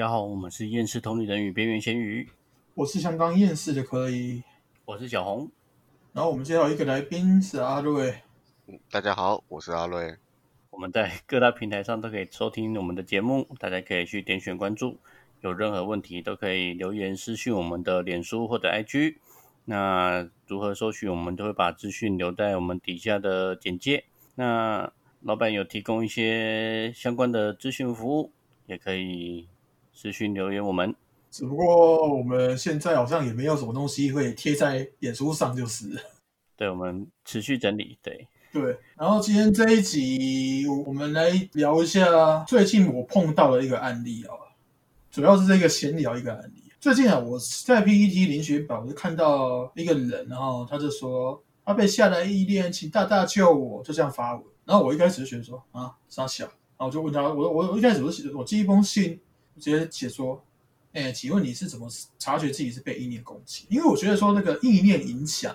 家好，我们是厌世同理人与边缘咸鱼，我是相当厌世的可以。我是小红。然后我们介绍一个来宾是阿瑞。大家好，我是阿瑞。我们在各大平台上都可以收听我们的节目，大家可以去点选关注。有任何问题都可以留言私讯我们的脸书或者 IG。那如何搜寻，我们都会把资讯留在我们底下的简介。那老板有提供一些相关的咨询服务，也可以私讯留言我们。只不过我们现在好像也没有什么东西会贴在演出上，就是。对，我们持续整理。对对，然后今天这一集，我们来聊一下最近我碰到的一个案例啊，主要是这个闲聊一个案例。最近啊，我在 PPT 林学宝就看到一个人，然后他就说他被下了意念，请大大救我，就这样发文。然后我一开始就觉得说啊，傻小，然后我就问他，我我我一开始我写，我寄一封信，直接写说。哎，请问你是怎么察觉自己是被意念攻击？因为我觉得说那个意念影响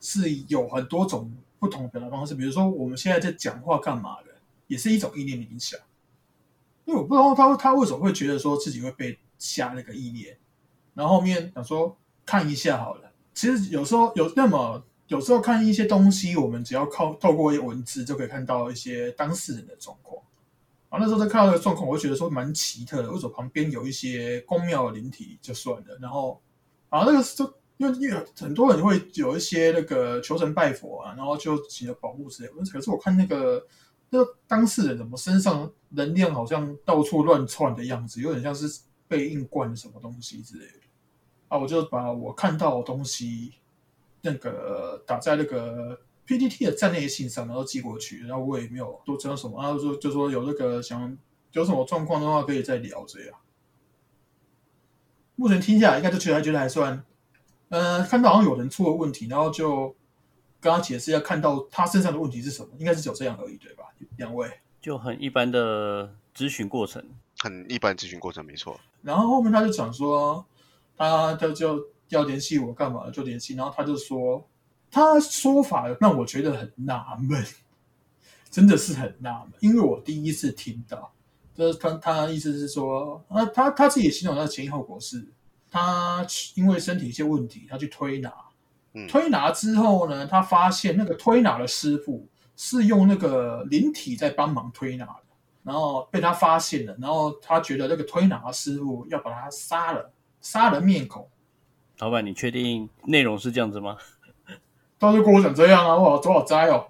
是有很多种不同的表达方式，比如说我们现在在讲话干嘛的，也是一种意念的影响。因为我不知道他他为什么会觉得说自己会被下那个意念，然后后面想说看一下好了。其实有时候有那么有时候看一些东西，我们只要靠透过一些文字就可以看到一些当事人的状况。啊，那时候在看到这个状况，我就觉得说蛮奇特的。为什么旁边有一些宫庙的灵体就算了，然后啊，那个就因为因为很多人会有一些那个求神拜佛啊，然后就起了保护之类的。可是我看那个那个当事人怎么身上能量好像到处乱窜的样子，有点像是被硬灌什么东西之类的。啊，我就把我看到的东西那个打在那个。PPT 的站内信上，然后寄过去，然后我也没有多讲什么，然后说就说有那个想有什么状况的话，可以再聊这样。目前听下来，应该就觉得觉得还算，呃，看到好像有人出了问题，然后就跟他解释一下，看到他身上的问题是什么，应该是只有这样而已，对吧？两位就很一般的咨询过程，很一般咨询过程，没错。然后后面他就讲说，他他就要联系我干嘛，就联系，然后他就说。他说法让我觉得很纳闷，真的是很纳闷，因为我第一次听到，就是他他意思是说，啊，他他自己形容的前因后果是，他因为身体一些问题，他去推拿，推拿之后呢，他发现那个推拿的师傅是用那个灵体在帮忙推拿的，然后被他发现了，然后他觉得那个推拿的师傅要把他杀了，杀人灭口。老板，你确定内容是这样子吗？他就跟我讲这样啊，哇，多少灾哦！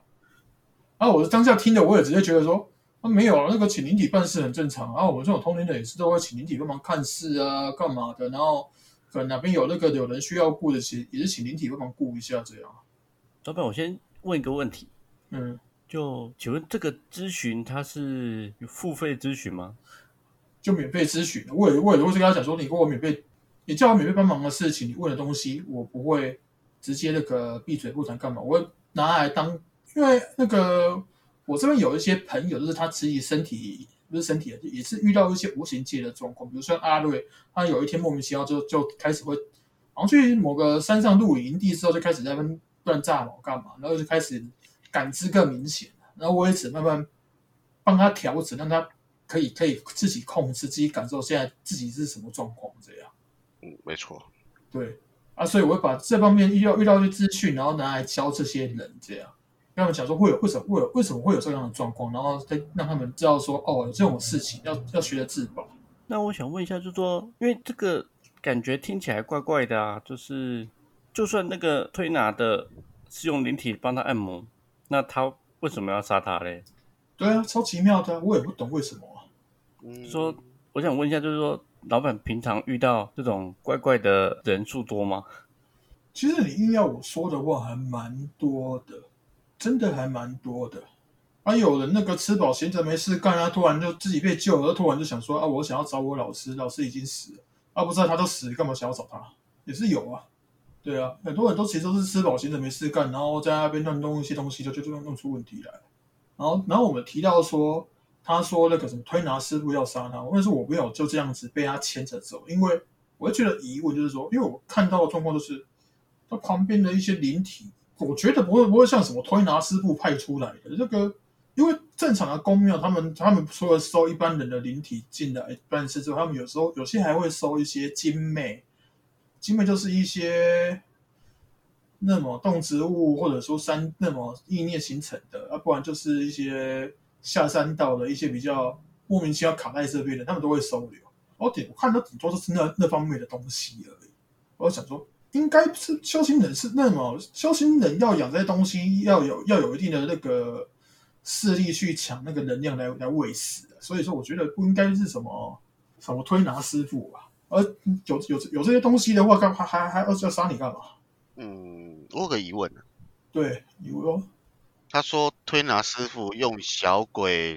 然后我当下听的，我也直接觉得说，啊，没有啊，那个请灵体办事很正常啊。我们这种通灵的也是都会请灵体帮忙看事啊，干嘛的？然后可能哪边有那个有人需要顾的，其也是请灵体帮忙顾一下这样。老板，我先问一个问题，嗯，就请问这个咨询它是付费咨询吗？就免费咨询，我也我也会跟他讲说，你跟我免费，你叫我免费帮忙的事情，你问的东西，我不会。直接那个闭嘴不谈干嘛？我拿来当，因为那个我这边有一些朋友，就是他自己身体不是身体，也是遇到一些无形界的状况。比如说阿瑞，他有一天莫名其妙就就开始会，好像去某个山上露营地之后，就开始在那乱炸毛干嘛，然后就开始感知更明显然后我也只慢慢帮他调整，让他可以可以自己控制，自己感受现在自己是什么状况这样。嗯，没错。对。啊，所以我会把这方面遇到遇到一些资讯，然后拿来教这些人，这样跟他们讲说会有为什么会有为什么会有这样的状况，然后再让他们知道说哦，有这种事情要要学着自保。那我想问一下，就是说因为这个感觉听起来怪怪的啊，就是就算那个推拿的是用灵体帮他按摩，那他为什么要杀他嘞？对啊，超奇妙的，我也不懂为什么。说我想问一下，就是说。老板平常遇到这种怪怪的人数多吗？其实你硬要我说的话，还蛮多的，真的还蛮多的。啊，有人那个吃饱闲着没事干啊，突然就自己被救了，突然就想说啊，我想要找我老师，老师已经死了，啊，不知道他都死了，干嘛想要找他？也是有啊，对啊，很多人都其实都是吃饱闲着没事干，然后在那边乱弄一些东西，就就就弄出问题来。然后，然后我们提到说。他说那个什么推拿师傅要杀他，但是我没有就这样子被他牵着走，因为我就觉得疑问，就是说，因为我看到的状况就是，他旁边的一些灵体，我觉得不会不会像什么推拿师傅派出来的，这个因为正常的公庙，他们他们除了收一般人的灵体进来办事之后，他们有时候有些还会收一些精魅，精魅就是一些那么动植物或者说山那么意念形成的，啊，不然就是一些下山道的一些比较莫名其妙卡在这边的，他们都会收留。我顶我看到顶多就是那那方面的东西而已。我想说，应该是修行人是那么修行人要养这些东西，要有要有一定的那个势力去抢那个能量来来喂食的。所以说，我觉得不应该是什么什么推拿师傅吧。而有有有这些东西的话，干还还还要要杀你干嘛？嗯，我有个疑问，对，有他说推拿师傅用小鬼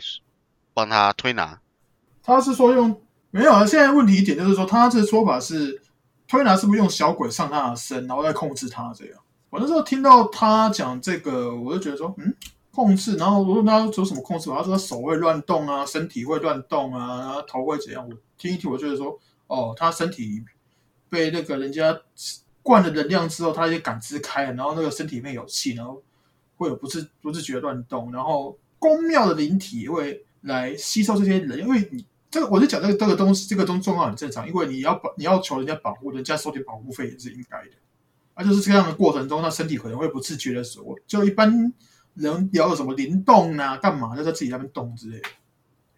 帮他推拿，他是说用没有啊？现在问题一点就是说，他这说法是推拿是不是用小鬼上他的身，然后再控制他这样？我那时候听到他讲这个，我就觉得说，嗯，控制，然后我问他有什么控制，他说手会乱动啊，身体会乱动啊，然后头会怎样？我听一听，我觉得说，哦，他身体被那个人家灌了能量之后，他就感知开了，然后那个身体里面有气，然后会有不自不自觉的乱动，然后宫庙的灵体会来吸收这些人，因为你这个我就讲这个这个东西，这个东状况很正常，因为你要保你要求人家保护，人家收点保护费也是应该的。啊，就是这样的过程中，那身体可能会不自觉的时候，就一般人聊有什么灵动啊，干嘛就在自己那边动之类的。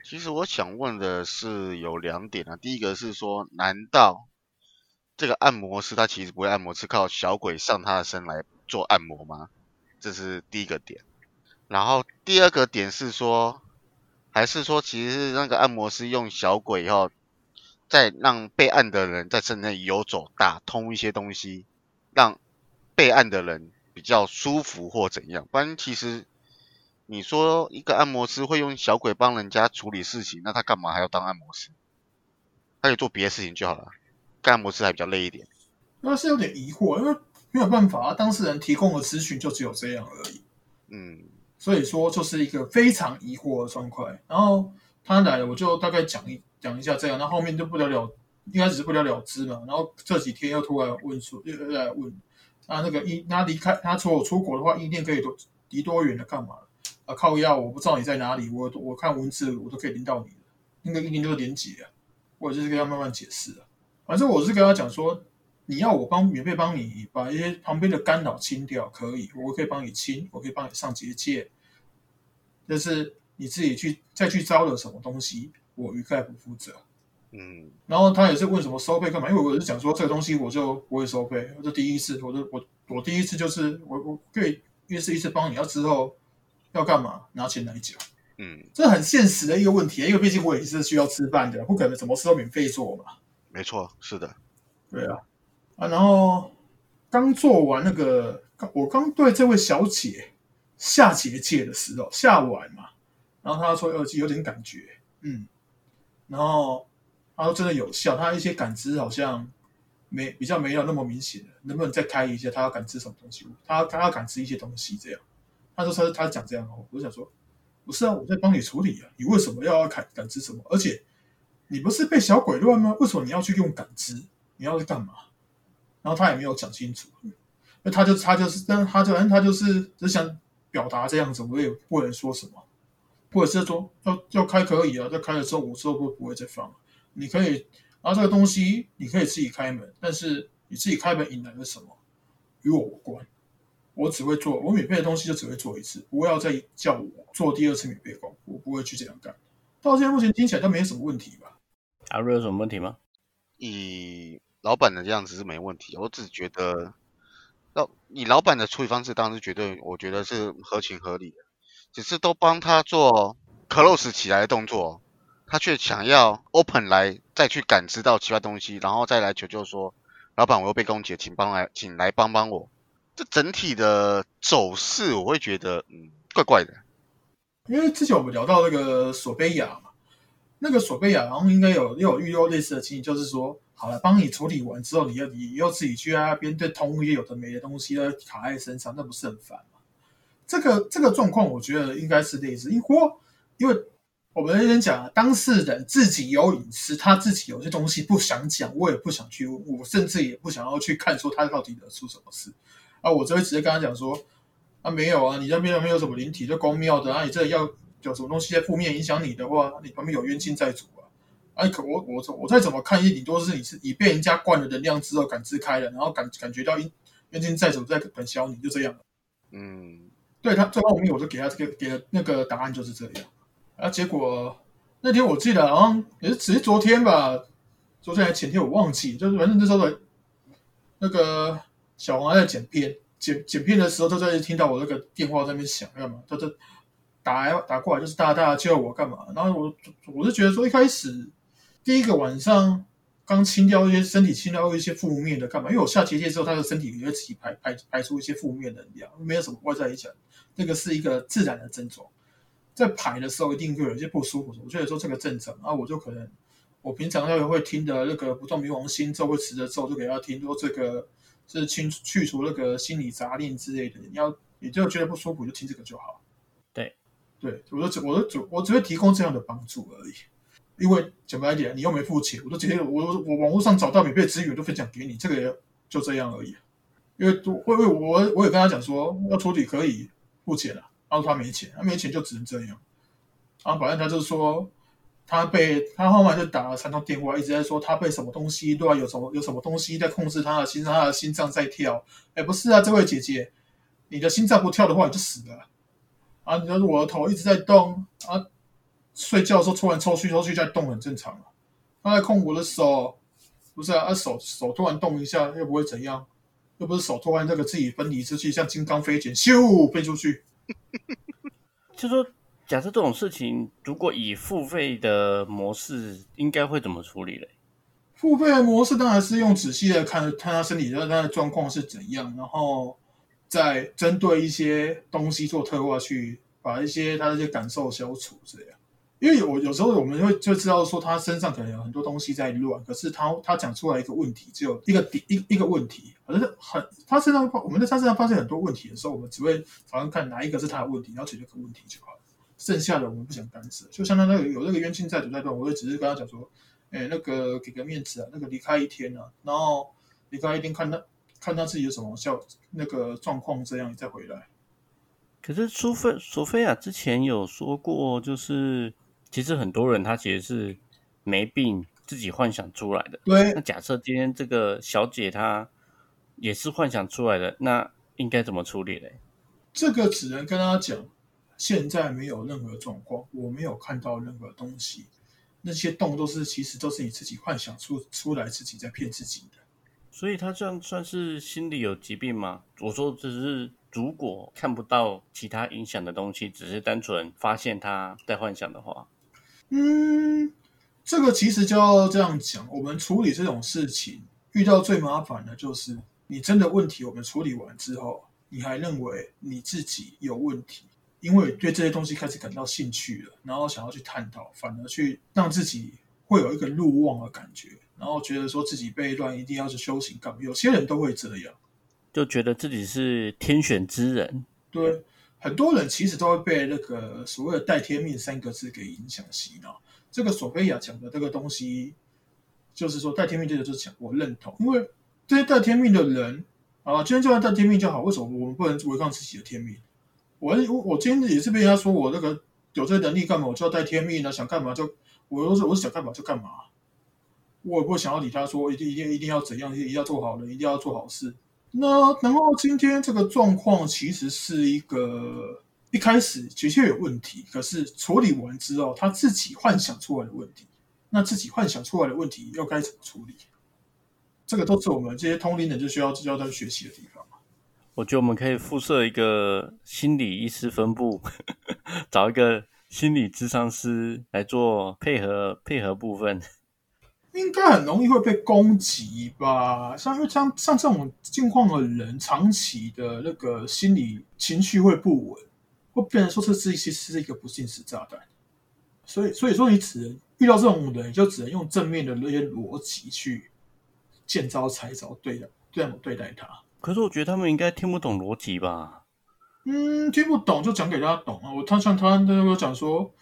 其实我想问的是有两点啊，第一个是说，难道这个按摩师他其实不会按摩，是靠小鬼上他的身来做按摩吗？这是第一个点。然后第二个点是说，还是说其实那个按摩师用小鬼以后，再让被按的人在身内游走，打通一些东西，让被按的人比较舒服或怎样？不然其实你说一个按摩师会用小鬼帮人家处理事情，那他干嘛还要当按摩师？他可以做别的事情就好了。干按摩师还比较累一点。那是有点疑惑，因为没有办法啊，当事人提供的资讯就只有这样而已。嗯，所以说就是一个非常疑惑的状况。然后他来了，我就大概讲一讲一下这样，那后面就不了了，应该只是不了了之嘛。然后这几天又突然问说，又又来问啊，那个意他离开他说我出国的话，意念可以多离多远的干嘛？啊，靠药，我不知道你在哪里，我我看文字我都可以连到你的，那个意念就是连结啊。我就是跟他慢慢解释啊。反正我是跟他讲说，你要我帮免费帮你把一些旁边的干扰清掉，可以，我可以帮你清，我可以帮你上结界，但是你自己去再去招惹什么东西，我一概不负责。嗯，然后他也是问什么收费干嘛？因为我是讲说这个东西我就不会收费，我这第一次，我就我我第一次就是我我可以一次一次帮你，要之后要干嘛拿钱来缴，嗯，这很现实的一个问题，因为毕竟我也是需要吃饭的，不可能什么事都免费做嘛。没错，是的，对啊，啊，然后刚做完那个，我刚对这位小姐下结界的时候，下完嘛，然后她说有有点感觉，嗯，然后她说真的有效，她一些感知好像没比较没有那么明显了，能不能再开一下？她要感知什么东西？她她要感知一些东西，这样。她说她她讲这样哦，我就想说，不是啊，我在帮你处理啊，你为什么要感感知什么？而且你不是被小鬼乱吗？为什么你要去用感知？你要去干嘛？然后他也没有讲清楚，那他就他就是，但他就他就是只想表达这样子，我也不能说什么，或者是说要要开可以啊，在开了之后我之后不不会再放，你可以，然后这个东西你可以自己开门，但是你自己开门引来了什么，与我无关，我只会做我免费的东西就只会做一次，不要再叫我做第二次免费工，我不会去这样干。到现在目前听起来都没什么问题吧？阿瑞有什么问题吗？以老板的这样子是没问题，我只觉得，老以老板的处理方式当然是绝对，我觉得是合情合理的，只是都帮他做 close 起来的动作，他却想要 open 来再去感知到其他东西，然后再来求救说，老板我又被攻击了，请帮来，请来帮帮我。这整体的走势我会觉得，嗯，怪怪的。因为之前我们聊到那个索菲亚嘛，那个索菲亚好像应该有也有遇到类似的情形，就是说，好了，帮你处理完之后，你要你又自己去那边对通一些有的没的东西，要卡在身上，那不是很烦吗？这个这个状况，我觉得应该是类似，因为因为我们那边讲啊，当事人自己有隐私，他自己有些东西不想讲，我也不想去问，我甚至也不想要去看说他到底惹出什么事啊，我只会直接跟他讲说。啊，没有啊，你那边没有什么灵体，就公庙的啊，你这要有什么东西在负面影响你的话，你旁边有冤亲债主啊。哎，可我我我再怎么看，顶多是你是你被人家灌了能量之后感知开了，然后感感觉到冤冤亲债主在等消你，就这样。嗯，对他最后面我就给他这个给了那个答案就是这样。啊，结果那天我记得好像也是只是昨天吧，昨天还前天我忘记，就是反正那时候的，那个小王还在剪片，剪剪片的时候，他在听到我那个电话在那边响，干嘛？他就打来打过来，就是大大叫我干嘛？然后我我是觉得说，一开始第一个晚上刚清掉一些身体，清掉一些负面的干嘛？因为我下结界之后，他的身体也会自己排排排出一些负面能量，没有什么外在影响，这个是一个自然的症状。在排的时候一定会有一些不舒服，我觉得说这个正常，啊我就可能我平常要会听的那个不动明王星咒会持着咒就给他听，说这个是清去除那个心理杂念之类的，你要你就觉得不舒服就听这个就好。对，对，我就只我就只我只会提供这样的帮助而已，因为讲白一点，你又没付钱，我都直接我我网络上找到免费资源都分享给你，这个就这样而已。因为我我我我也跟他讲说要处理可以付钱了。然后他没钱，他没钱就只能这样。然后反正他就说，他被他后面就打了三通电话，一直在说他被什么东西对吧？有什么有什么东西在控制他的心脏，他的心脏在跳。哎，不是啊，这位姐姐，你的心脏不跳的话，你就死了。啊，你说我的头一直在动啊，睡觉的时候突然抽搐抽搐在动，很正常啊。他在控我的手，不是啊，手手突然动一下又不会怎样，又不是手突然这个自己分离出去，像金刚飞剪咻飞出去。就说，假设这种事情，如果以付费的模式，应该会怎么处理嘞？付费的模式当然是用仔细的看，看他身体的他的状况是怎样，然后再针对一些东西做特化，去把一些他的一些感受消除这样。因为有有时候我们会就知道说他身上可能有很多东西在乱，可是他他讲出来一个问题，只有一个点一一个问题，可是很他身上我们在他身上发现很多问题的时候，我们只会好像看哪一个是他的问题，然后解决个问题就好。剩下的我们不想干涉。就像他那个有那个冤亲债主在段，我会只是跟他讲说，哎，那个给个面子啊，那个离开一天啊，然后离开一天看他看他自己有什么效那个状况，这样再回来。可是苏菲索菲亚之前有说过，就是。其实很多人他其实是没病，自己幻想出来的。对。那假设今天这个小姐她也是幻想出来的，那应该怎么处理嘞？这个只能跟他讲，现在没有任何状况，我没有看到任何东西，那些洞都是其实都是你自己幻想出出来，自己在骗自己的。所以他这样算是心理有疾病吗？我说只是如果看不到其他影响的东西，只是单纯发现他在幻想的话。嗯，这个其实就要这样讲。我们处理这种事情，遇到最麻烦的就是你真的问题，我们处理完之后，你还认为你自己有问题，因为对这些东西开始感到兴趣了，然后想要去探讨，反而去让自己会有一个入望的感觉，然后觉得说自己被乱，一定要去修行干嘛？有些人都会这样，就觉得自己是天选之人，对。很多人其实都会被那个所谓的“带天命”三个字给影响洗脑。这个索菲亚讲的这个东西，就是说带天命这个就是讲我认同，因为这些带天命的人啊，今天就算带天命就好，为什么我们不能违抗自己的天命？我我我今天也是被人家说我那个有这能力干嘛，我就要带天命呢？想干嘛就我都是我是想干嘛就干嘛，我也不会想要理他说一定一定一定要怎样，一定要做好人，一定要做好事。那然后今天这个状况其实是一个一开始的确有问题，可是处理完之后他自己幻想出来的问题，那自己幻想出来的问题又该怎么处理？这个都是我们这些通灵人就需要教他学习的地方。我觉得我们可以附设一个心理医师分部，找一个心理咨商师来做配合配合部分。应该很容易会被攻击吧？像因为像像这种境况的人，长期的那个心理情绪会不稳，会变成说这是其实是一个不信时炸弹。所以所以说你只能遇到这种人，就只能用正面的那些逻辑去见招拆招，对的，这样对待他。可是我觉得他们应该听不懂逻辑吧？嗯，听不懂就讲给大家懂啊。我他像他那个讲说。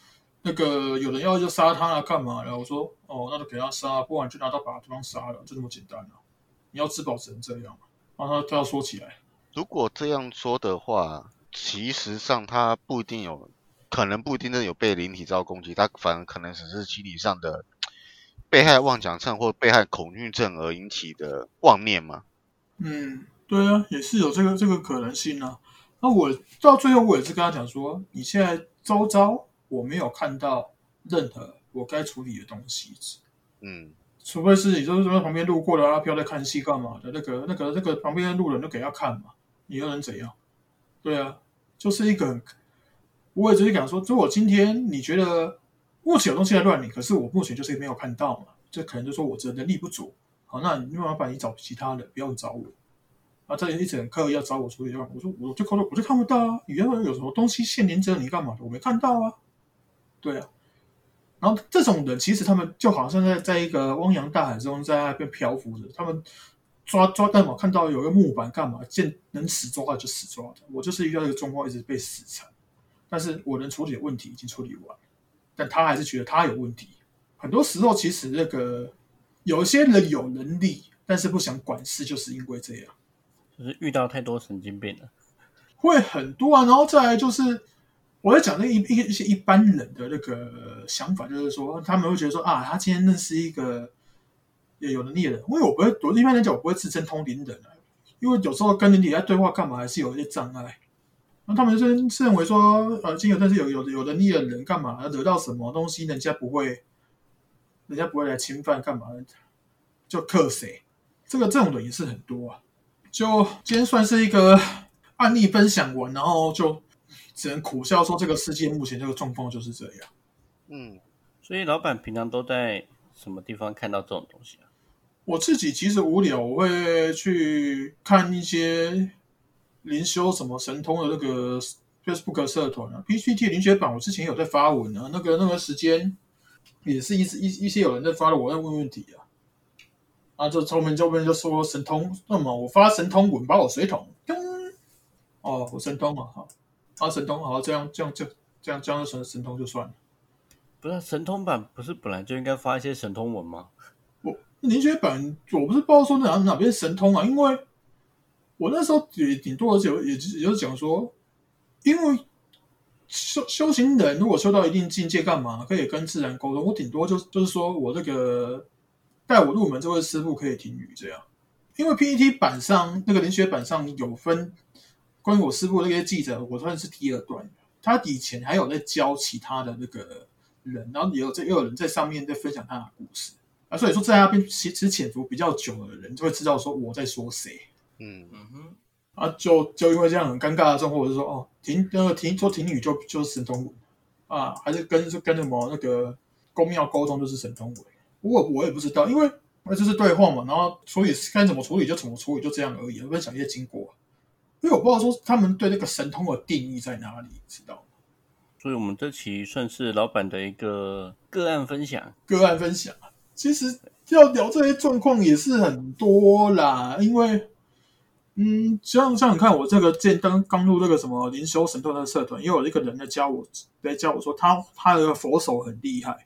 那个有人要就杀他啊，干嘛了？我说哦，那就给他杀，不然就拿刀把对方杀了，就这么简单了。你要自保只能这样然后他他要说起来，如果这样说的话，其实上他不一定有可能不一定真的有被灵体遭攻击，他反而可能只是心理上的被害妄想症或被害恐惧症而引起的妄念嘛。嗯，对啊，也是有这个这个可能性啊。那我到最后我也是跟他讲说，你现在周遭我没有看到任何我该处理的东西，嗯除非是你就是在旁边路过的阿飘在看戏干嘛的，那个那个那个旁边的路人都给他看嘛，你又能怎样？对啊，就是一个很，我也只是讲说，如果今天你觉得目前有东西在乱你，可是我目前就是没有看到嘛，这可能就说我这能力不足，好，那你麻烦你找其他人，不要找我。啊，这一整课要找我处理，我说我就看到我就看不到啊，你要有什么东西限连着你干嘛的？我没看到啊，对啊。然后这种人其实他们就好像在在一个汪洋大海中在那边漂浮着，他们抓抓干嘛？看到有一个木板干嘛？见能死抓的就死抓的。我就是遇到一个状况，一直被死缠，但是我能处理的问题已经处理完，但他还是觉得他有问题。很多时候其实那个有一些人有能力，但是不想管事，就是因为这样。就是遇到太多神经病了。会很多啊，然后再来就是我在讲那一一一些一般人的那个想法，就是说他们会觉得说啊，他今天认识一个也有能力的人，因为我不会，我一般来讲我不会自称通灵人啊，因为有时候跟人家对话干嘛还是有一些障碍。那他们是是认为说，呃，今有但是有有有能力的人干嘛得到什么东西，人家不会，人家不会来侵犯干嘛，就克谁？这个这种人也是很多啊。就今天算是一个案例分享完，然后就只能苦笑说，这个世界目前这个状况就是这样。嗯，所以老板平常都在什么地方看到这种东西啊？我自己其实无聊，我会去看一些灵修什么神通的那个 Facebook 社团啊，PPT 灵学版，我之前有在发文啊，那个那个时间也是一一一些有人在发了，我在问问题啊。啊，就后面后面就说神通，那么我发神通文，把我水桶，咚，哦，我神通嘛，好，发神通，好，这样这样就这样这样神神通就算了。不是神通版，不是本来就应该发一些神通文吗？我灵学版我不是不知道说哪哪边神通啊，因为我那时候也顶多有也也就是讲说，因为修修行人如果修到一定境界，干嘛可以跟自然沟通？我顶多就就是说我这个。带我入门这位师傅可以停语这样，因为 PPT 版上那个灵学版上有分关于我师傅那些记者，我算是第二段。他以前还有在教其他的那个人，然后也有在又有人在上面在分享他的故事啊。所以说在那边其实潜伏比较久的人就会知道说我在说谁。嗯嗯哼，啊，就就因为这样很尴尬的状况，我就说哦，停那个停说停语就就是神通文啊，还是跟是跟什么那个公庙沟通就是神通文。我我也不知道，因为那就是对话嘛，然后处理该怎么处理就怎么处理，就这样而已。分享一些经过，因为我不知道说他们对那个神通的定义在哪里，知道吗？所以我们这期算是老板的一个个案分享。个案分享，其实要聊这些状况也是很多啦，因为嗯，像像你看我这个建刚刚入这个什么灵修神通的社团，也有一个人在教我，在教我说他他的佛手很厉害。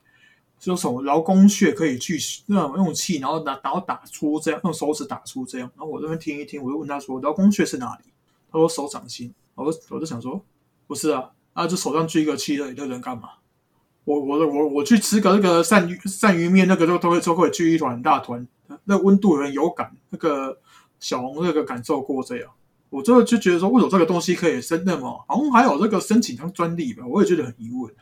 就什么劳宫穴可以去那种用气，然后拿然后打出这样，用手指打出这样。然后我这边听一听，我就问他说：“劳宫穴是哪里？”他说：“手掌心。”我我就想说：“不是啊，啊，就手上聚一个气而已，那能干嘛？”我我我我去吃个那个鳝鱼鳝鱼面，那个都都会都会聚一团大团，那温度很有感。那个小红那个感受过这样，我最后就觉得说，为什么这个东西可以申那么？好像还有这个申请当专利吧？我也觉得很疑问。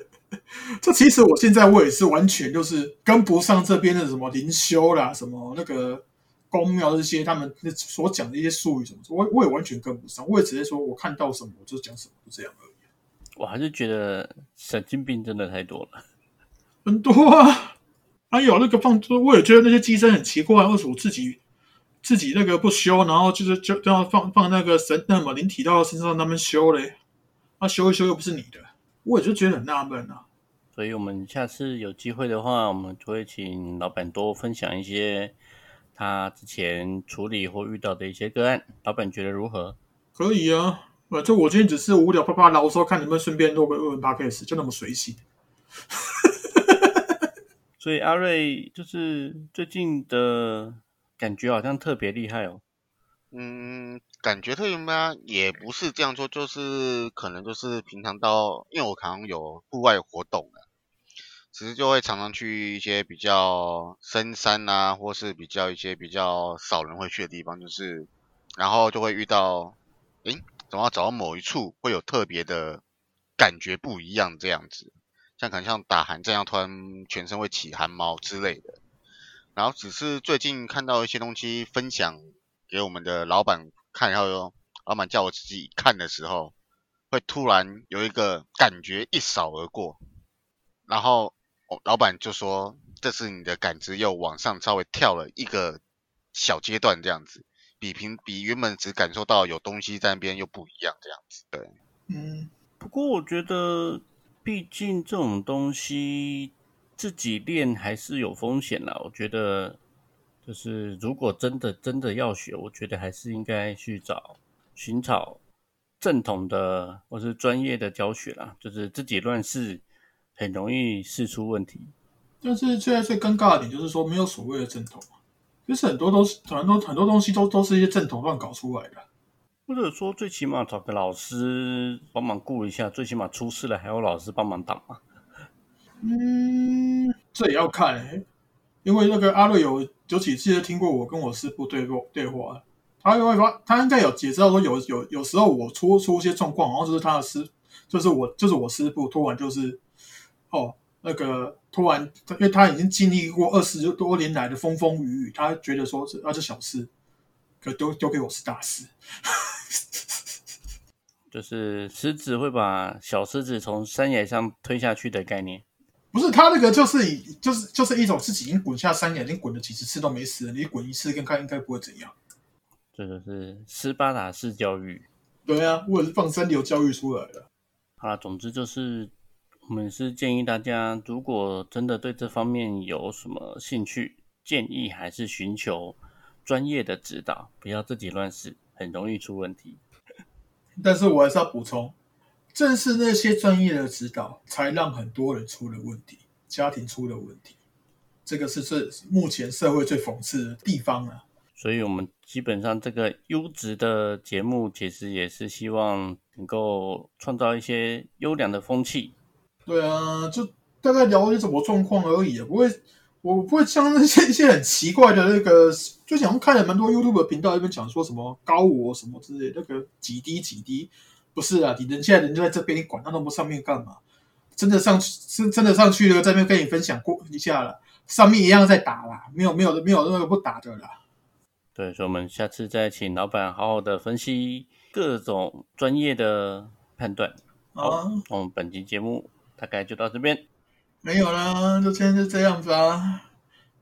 这其实我现在我也是完全就是跟不上这边的什么灵修啦，什么那个宫庙这些他们所讲的一些术语什么，我我也完全跟不上。我也只是说我看到什么我就讲什么，就这样而已。我还是觉得神经病真的太多了，很多啊！还有那个放，我也觉得那些机身很奇怪，为什么自己自己那个不修，然后就是就就要放放那个神那么灵体到身上他们修嘞？那修一修又不是你的，我也就觉得很纳闷啊。所以我们下次有机会的话，我们就会请老板多分享一些他之前处理或遇到的一些个案。老板觉得如何？可以啊，呃，就我今天只是无聊啪啪唠说，看能不能顺便录个二文八 case，就那么随性。所以阿瑞就是最近的感觉好像特别厉害哦。嗯，感觉特别吗？也不是这样说，就是可能就是平常到，因为我可能有户外活动的，其实就会常常去一些比较深山啊，或是比较一些比较少人会去的地方，就是然后就会遇到，诶，总要找到某一处会有特别的感觉不一样这样子，像可能像打寒这样，突然全身会起汗毛之类的。然后只是最近看到一些东西分享。给我们的老板看，然后老板叫我自己看的时候，会突然有一个感觉一扫而过，然后老板就说：“这是你的感知又往上稍微跳了一个小阶段，这样子，比平比原本只感受到有东西在那边又不一样，这样子。”对，嗯，不过我觉得，毕竟这种东西自己练还是有风险啦。我觉得。就是如果真的真的要学，我觉得还是应该去找寻找正统的或是专业的教学啦。就是自己乱试，很容易试出问题。但是现在最尴尬的点就是说，没有所谓的正统，就是很多都是很多很多东西都都是一些正统乱搞出来的。或者说，最起码找个老师帮忙顾一下，最起码出事了还有老师帮忙挡嘛。嗯，这也要看。因为那个阿瑞有有几次听过我跟我师傅对过对话，他会发他应该有也知道说有有有时候我出出一些状况，然后就是他的师，就是我就是我师傅突然就是哦那个突然，因为他已经经历过二十多年来的风风雨雨，他觉得说是啊这小事，可丢丢给我是大事，就是狮子会把小狮子从山崖上推下去的概念。不是他那个，就是以就是就是一种自己已经滚下山崖，已经滚了几十次都没死，你滚一次跟看应该不会怎样。这就是斯巴达式教育。对啊，我也是放三流教育出来的。好了，总之就是我们是建议大家，如果真的对这方面有什么兴趣，建议还是寻求专业的指导，不要自己乱试，很容易出问题。但是我还是要补充。正是那些专业的指导，才让很多人出了问题，家庭出了问题。这个是最目前社会最讽刺的地方啊！所以，我们基本上这个优质的节目，其实也是希望能够创造一些优良的风气。对啊，就大概聊一些什么状况而已，不会，我不会像那些一些很奇怪的那个，就想看了蛮多 YouTube 频道那边讲说什么高我什么之类，那个几滴几滴。不是啊，你人现在人就在这边，你管他那么上面干嘛？真的上去是真的上去了，这边跟你分享过一下了，上面一样在打啦，没有没有没有那个不打的啦。对，所以我们下次再请老板好好的分析各种专业的判断。好，我们本期节目大概就到这边。没有啦，就今天就这样子啊，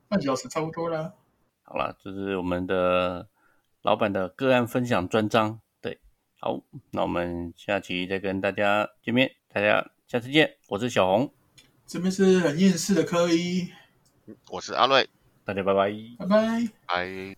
半小时差不多了。好了，这是我们的老板的个案分享专章。对好，那我们下期再跟大家见面，大家下次见。我是小红，这边是很厌世的科一，我是阿瑞，大家拜拜，拜拜，拜。